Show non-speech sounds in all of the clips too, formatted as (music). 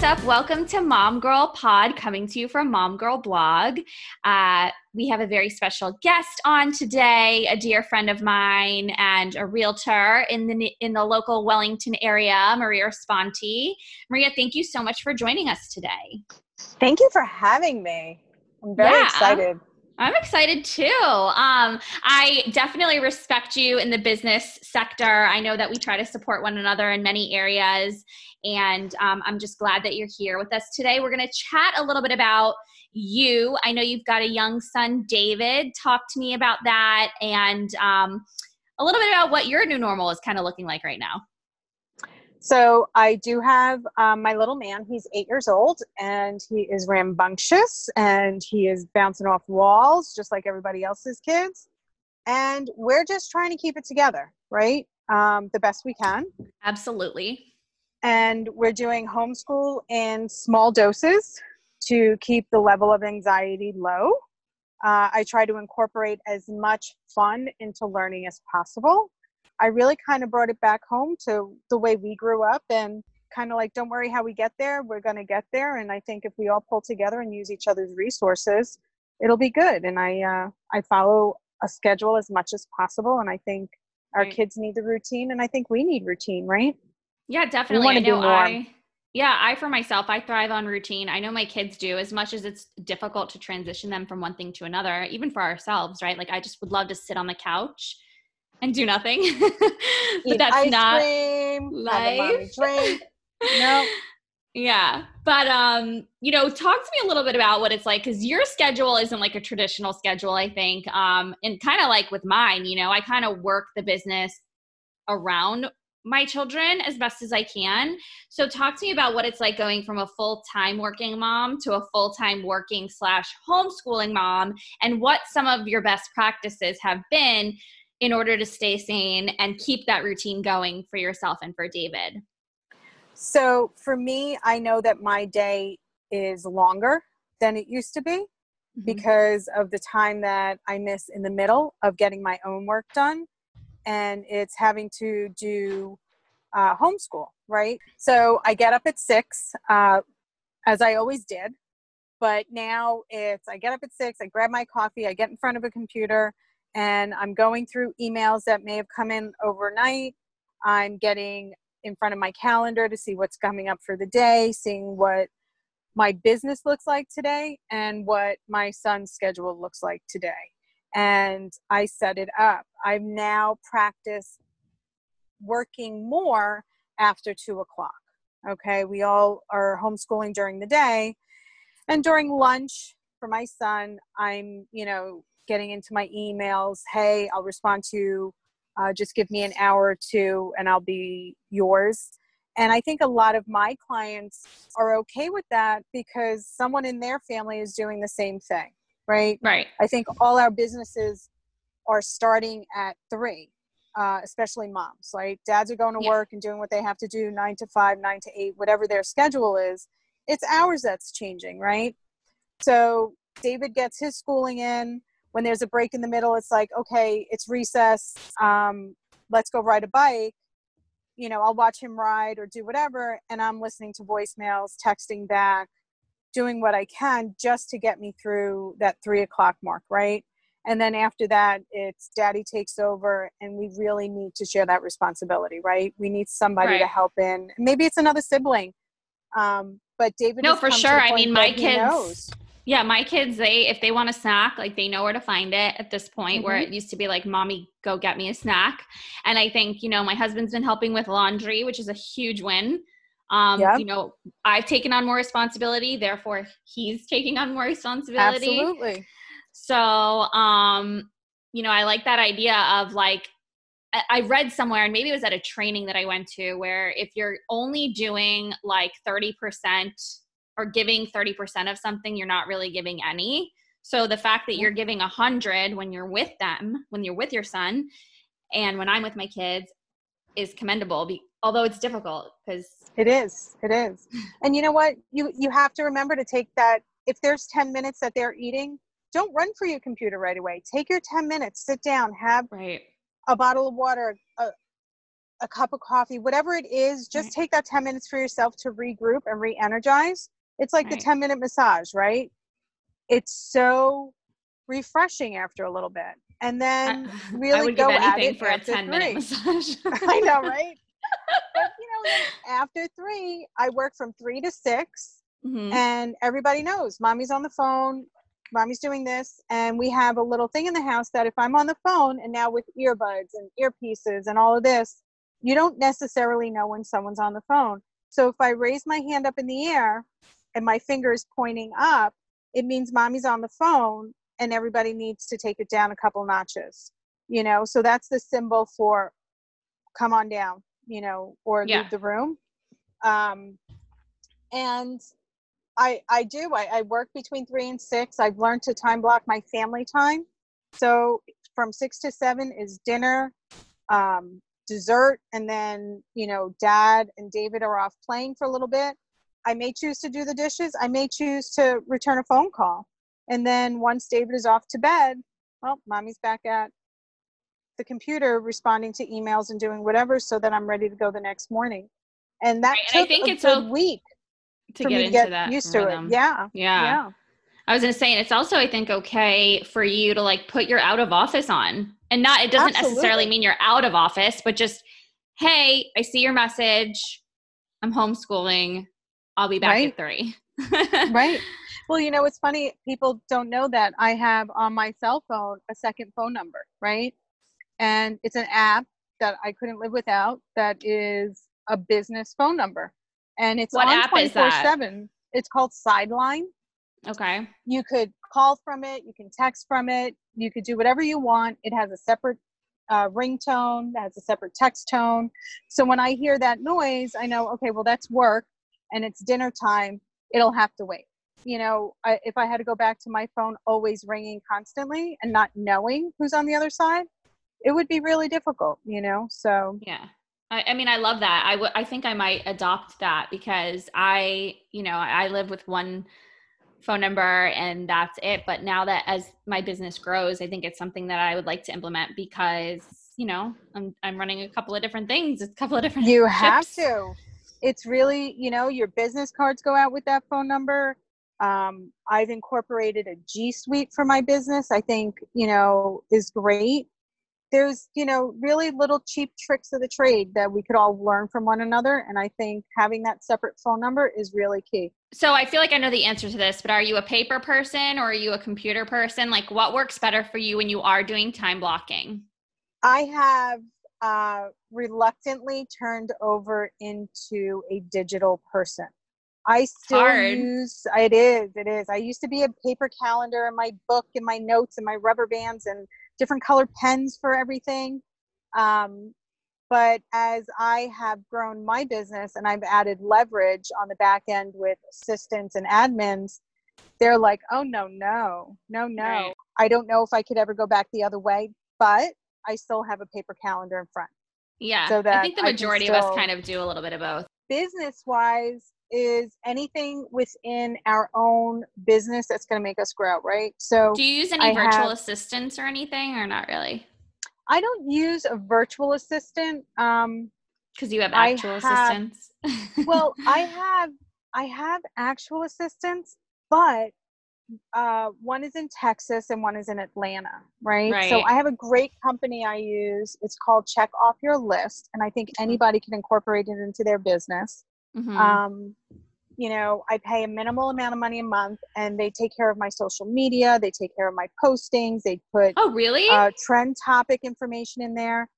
what's up? Welcome to Mom Girl Pod, coming to you from Mom Girl Blog. Uh, we have a very special guest on today, a dear friend of mine and a realtor in the in the local Wellington area, Maria Sponti. Maria, thank you so much for joining us today. Thank you for having me. I'm very yeah. excited. I'm excited too. Um, I definitely respect you in the business sector. I know that we try to support one another in many areas, and um, I'm just glad that you're here with us today. We're going to chat a little bit about you. I know you've got a young son, David. Talk to me about that and um, a little bit about what your new normal is kind of looking like right now. So I do have um, my little man. He's eight years old, and he is rambunctious, and he is bouncing off walls just like everybody else's kids. And we're just trying to keep it together, right? Um, the best we can. Absolutely. And we're doing homeschool in small doses to keep the level of anxiety low. Uh, I try to incorporate as much fun into learning as possible I really kind of brought it back home to the way we grew up and kind of like, don't worry how we get there, we're going to get there. And I think if we all pull together and use each other's resources, it'll be good. And I, uh, I follow a schedule as much as possible. And I think our right. kids need the routine and I think we need routine, right? Yeah, definitely. I know I, yeah, I for myself, I thrive on routine. I know my kids do as much as it's difficult to transition them from one thing to another, even for ourselves, right? Like I just would love to sit on the couch and do nothing. (laughs) but that's not cream, life. (laughs) drink. no. Yeah. But um, you know, talk to me a little bit about what it's like cuz your schedule isn't like a traditional schedule, I think. Um, and kind of like with mine, you know, I kind of work the business around my children as best as I can. So talk to me about what it's like going from a full-time working mom to a full-time working slash homeschooling mom and what some of your best practices have been in order to stay sane and keep that routine going for yourself and for David? So for me, I know that my day is longer than it used to be mm-hmm. because of the time that I miss in the middle of getting my own work done. And it's having to do uh, homeschool, right? So I get up at six, uh, as I always did. But now it's I get up at six, I grab my coffee, I get in front of a computer, and I'm going through emails that may have come in overnight. I'm getting in front of my calendar to see what's coming up for the day, seeing what my business looks like today and what my son's schedule looks like today. And I set it up. I've now practiced working more after two o'clock. Okay, we all are homeschooling during the day. And during lunch for my son, I'm, you know, getting into my emails hey i'll respond to uh, just give me an hour or two and i'll be yours. And i think a lot of my clients are okay with that because someone in their family is doing the same thing right? Right. I think all our businesses are starting at three uh, especially moms right? Dads are going to yeah. work and doing what they have to do nine to five nine to eight whatever their schedule is. It's hours that's changing right? So david gets his schooling in when there's a break in the middle it's like okay it's recess um, let's go ride a bike. You know i'll watch him ride or do whatever and i'm listening to voicemails texting back doing what i can just to get me through that three o'clock mark right? And then after that it's daddy takes over and we really need to share that responsibility right? We need somebody right. to help in. Maybe it's another sibling um, but david no for sure. i mean my kids yeah, my kids, they if they want a snack, like they know where to find it at this point mm-hmm. where it used to be like, Mommy, go get me a snack. And I think, you know, my husband's been helping with laundry, which is a huge win. Um, yep. you know, I've taken on more responsibility, therefore he's taking on more responsibility. Absolutely. So um, you know, I like that idea of like I read somewhere, and maybe it was at a training that I went to, where if you're only doing like 30% or giving 30% of something, you're not really giving any. So the fact that you're giving a hundred when you're with them, when you're with your son, and when I'm with my kids, is commendable. Be, although it's difficult because it is, it is. (laughs) and you know what? You you have to remember to take that. If there's 10 minutes that they're eating, don't run for your computer right away. Take your 10 minutes, sit down, have right. a bottle of water, a, a cup of coffee, whatever it is, just right. take that 10 minutes for yourself to regroup and re energize. It's like right. the 10 minute massage, right? It's so refreshing after a little bit. And then I, (laughs) really I go at it for a 10 three. minute massage. (laughs) I know, (laughs) right? but you know, after three, I work from three to 6 mm-hmm. and everybody knows mommy's on the phone mommy's doing this and we have a little thing in the house that if i'm on the phone and now with earbuds and earpieces and all of this you don't necessarily know when someone's on the phone so if i raise my hand up in the air and my finger is pointing up it means mommy's on the phone and everybody needs to take it down a couple notches you know so that's the symbol for come on down you know or yeah. leave the room um and I I do. I, I work between three and six. I've learned to time block my family time. So from six to seven is dinner, um, dessert, and then you know dad and David are off playing for a little bit. I may choose to do the dishes. I may choose to return a phone call, and then once David is off to bed, well, mommy's back at the computer responding to emails and doing whatever, so that I'm ready to go the next morning. And that right, took I think a it's good a- week to get into get that used rhythm. to it. Yeah. Yeah. Yeah. I was going to say, and it's also, I think, okay for you to like put your out of office on. And not, it doesn't Absolutely. necessarily mean you're out of office, but just, hey, I see your message. I'm homeschooling. I'll be back right. at three. right. (laughs) Well, you know, it's funny. People don't know that I have on my cell phone a second phone number, right? And it's an app that I couldn't live without that is a business phone number and it's what on 24 7 it's called sideline okay you could call from it you can text from it you could do whatever you want it has a separate uh, ringtone that has a separate text tone so when i hear that noise i know okay well that's work and it's dinner time it'll have to wait you know I, if i had to go back to my phone always ringing constantly and not knowing who's on the other side it would be really difficult you know so yeah I, I mean, I love that. I, w- I think I might adopt that because I, you know, I live with one phone number and that's it. But now that as my business grows, I think it's something that I would like to implement because, you know, I'm, I'm running a couple of different things. A couple of different. You (laughs) ships. have to. It's really, you know, your business cards go out with that phone number. Um, I've incorporated a G Suite for my business. I think, you know, is great there's you know really little cheap tricks of the trade that we could all learn from one another and i think having that separate phone number is really key so i feel like i know the answer to this but are you a paper person or are you a computer person like what works better for you when you are doing time blocking i have uh, reluctantly turned over into a digital person I still Hard. use it is it is. I used to be a paper calendar and my book and my notes and my rubber bands and different color pens for everything. Um, but as I have grown my business and I've added leverage on the back end with assistants and admins, they're like, oh, no, no, no, no. Right. I don't know if I could ever go back the other way, but I still have a paper calendar in front. Yeah. So that I think the majority of us kind of do a little bit of both. Business wise, is anything within our own business that's going to make us grow, right? So, do you use any I virtual have, assistants or anything, or not really? I don't use a virtual assistant. Um, because you have actual have, assistants. (laughs) well, I have I have actual assistants, but uh, one is in Texas and one is in Atlanta, right? right? So I have a great company I use. It's called Check Off Your List, and I think anybody can incorporate it into their business. Mm-hmm. Um, you know, I pay a minimal amount of money a month, and they take care of my social media. They take care of my postings. They put oh really uh, trend topic information in there.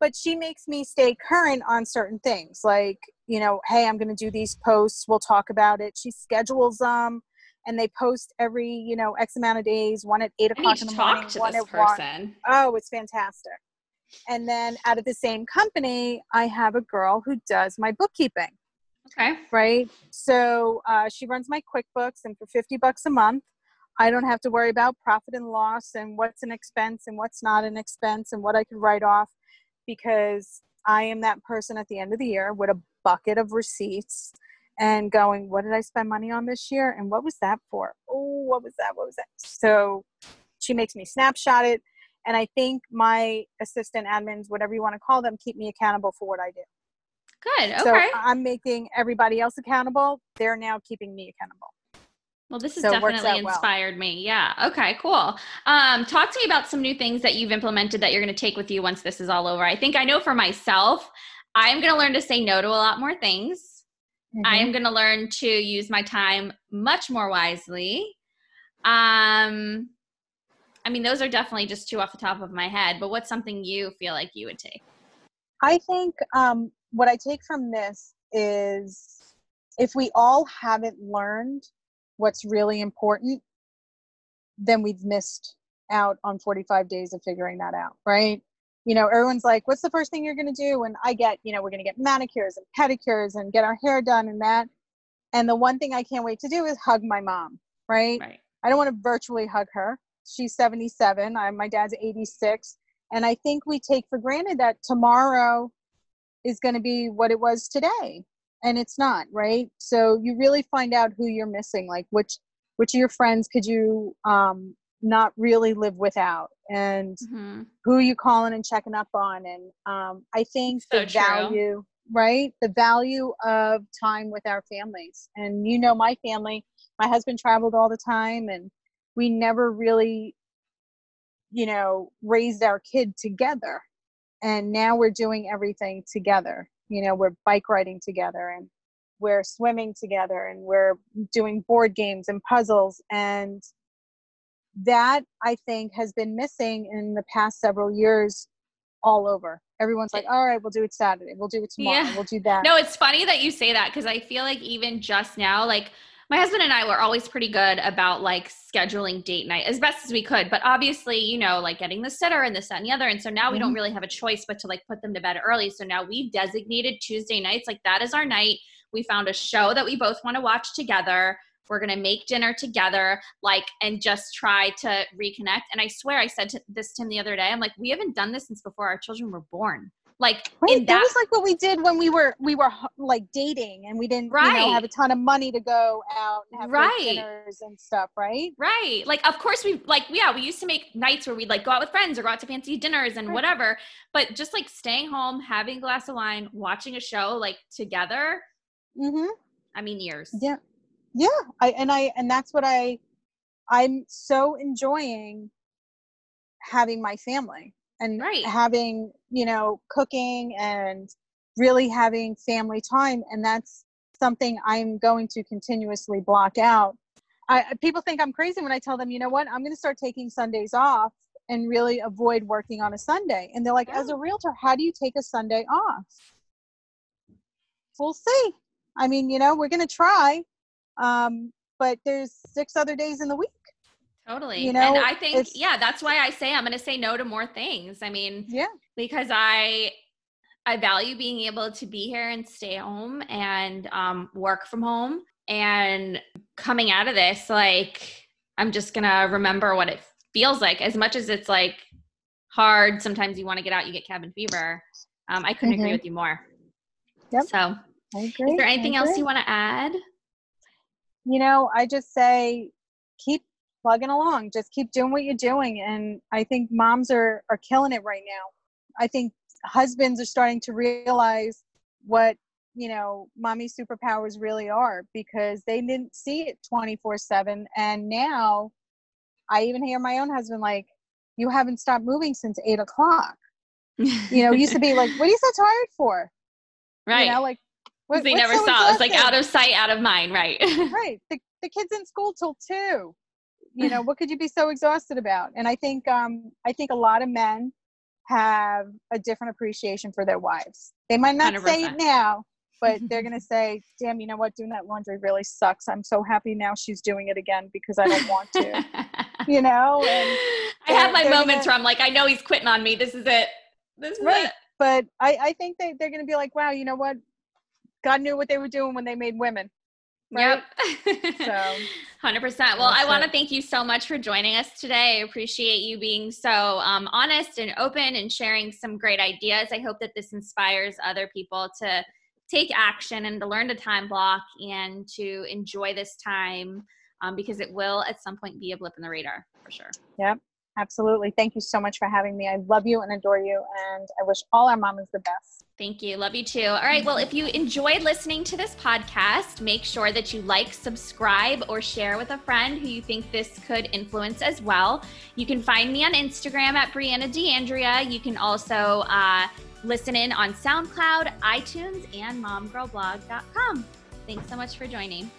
But she makes me stay current on certain things, like you know, hey, I'm going to do these posts. We'll talk about it. She schedules them, and they post every you know x amount of days. One at eight o'clock in the morning. one at person. one. Oh, it's fantastic. And then out of the same company, I have a girl who does my bookkeeping. Okay. Right. So uh, she runs my QuickBooks, and for 50 bucks a month, I don't have to worry about profit and loss and what's an expense and what's not an expense and what I can write off because I am that person at the end of the year with a bucket of receipts and going, what did I spend money on this year? And what was that for? Oh, what was that? What was that? So she makes me snapshot it. and I think my assistant admins, whatever you want to call them, keep me accountable for what I do. Good. Okay. So I'm making everybody else accountable. They're now keeping me accountable. Well, this has So definitely out well. inspired me. Yeah. Okay, cool. Um, talk to me about some new things that you've implemented that you're going to take with you once this is all over. I think I know for myself, I'm going to learn to say no to a lot more things. I Mm-hmm. am going to learn to use my time much more wisely. Um, I mean, those are definitely just two off the top of my head, but what's something you feel like you would take? I think um, what I take from this is if we all haven't learned what's really important, then we've missed out on 45 days of figuring that out, right? You know, everyone's like, what's the first thing you're going to do? And I get, you know, we're going to get manicures and pedicures and get our hair done and that. And the one thing I can't wait to do is hug my mom, right? Right. I don't want to virtually hug her. She's 77. I, my dad's 86. And I think we take for granted that tomorrow is going to be what it was today. And it's not, right? So you really find out who you're missing, like which which of your friends could you um, not really live without, and Mhm. who you calling and checking up on. And um, I think So the true. value, right? The value of time with our families. And you know, my family, my husband traveled all the time, and we never really, you know, raised our kid together. And now we're doing everything together. You know, we're bike riding together and we're swimming together and we're doing board games and puzzles. And that I think has been missing in the past several years all over. Everyone's like, all right, we'll do it Saturday. We'll do it tomorrow. Yeah. We'll do that. No, it's funny that you say that because I feel like even just now, like my husband and I were always pretty good about like scheduling date night as best as we could. But obviously, you know, like getting the sitter and this, that, and the other. And so now we don't mm-hmm. really have a choice but to like put them to bed early. So now we've designated Tuesday nights. Like that is our night. We found a show that we both want to watch together. We're going to make dinner together, like, and just try to reconnect. And I swear, I said to this to him the other day, I'm like, we haven't done this since before our children were born. Like, Right, that that was like what we did when we were we were like dating and we didn't you know, Right. have a ton of money to go out and have Right. dinners and stuff, right? Right. Like, of course, we like, yeah, we used to make nights where we'd like go out with friends or go out to fancy dinners and Right. whatever. But just like staying home, having a glass of wine, watching a show like together, Mm-hmm. I mean, years. Yeah, yeah. I and I and that's what I I'm so enjoying having my family and Right. having you know cooking and really having family time and that's something i'm going to continuously block out. I, people think i'm crazy when i tell them you know what? I'm going to start taking sundays off and really avoid working on a sunday. And they're like as a oh. realtor how do you take a sunday off? We'll see. I mean you know we're going to try um, but there's six other days in the week Totally. You know, and I think, yeah, that's why I say I'm going to say no to more things. I mean, yeah because I, I value being able to be here and stay home and um, work from home. And coming out of this, like, I'm just going to remember what it feels like. As much as it's like hard, sometimes you want to get out, you get cabin fever. Um, I couldn't agree Mhm. with you more. Yep. So, I agree. is there anything else you want to add? You know, I just say keep plugging along. Just keep doing what you're doing. And I think moms are, are killing it right now. I think husbands are starting to realize what, you know, mommy superpowers really are because they didn't see it 24 7. And now I even hear my own husband like, you haven't stopped moving since eight o'clock. You know, used to be like, what are you so tired for? (laughs) right. You know, like, what, they never saw. It's like out of sight, out of mind. Right. (laughs) right the, the kids in school till two you know what could you be so exhausted about and i think um i think a lot of men have a different appreciation for their wives they might not say it now but they're (laughs) going to say damn you know what doing that laundry really sucks i'm so happy now she's doing it again because i don't want to (laughs) you know and I have my moments gonna- where I'm like, I know he's quitting on me. This is it. This is Right. it. but i i think they, they're going to be like wow you know what god knew what they were doing when they made women right? Yep. So, (laughs) 100%. Well, I want to thank you so much for joining us today. I appreciate you being so um, honest and open and sharing some great ideas. I hope that this inspires other people to take action and to learn to time block and to enjoy this time um, because it will at some point be a blip in the radar for sure. Yep. Absolutely. Thank you so much for having me. I love you and adore you, and I wish all our mamas the best. Thank you. Love you too. All right. Well, if you enjoyed listening to this podcast, make sure that you like, subscribe, or share with a friend who you think this could influence as well. You can find me on Instagram at Brianna D'Andrea. You can also uh, listen in on SoundCloud, iTunes, and momgirlblog.com. Thanks so much for joining.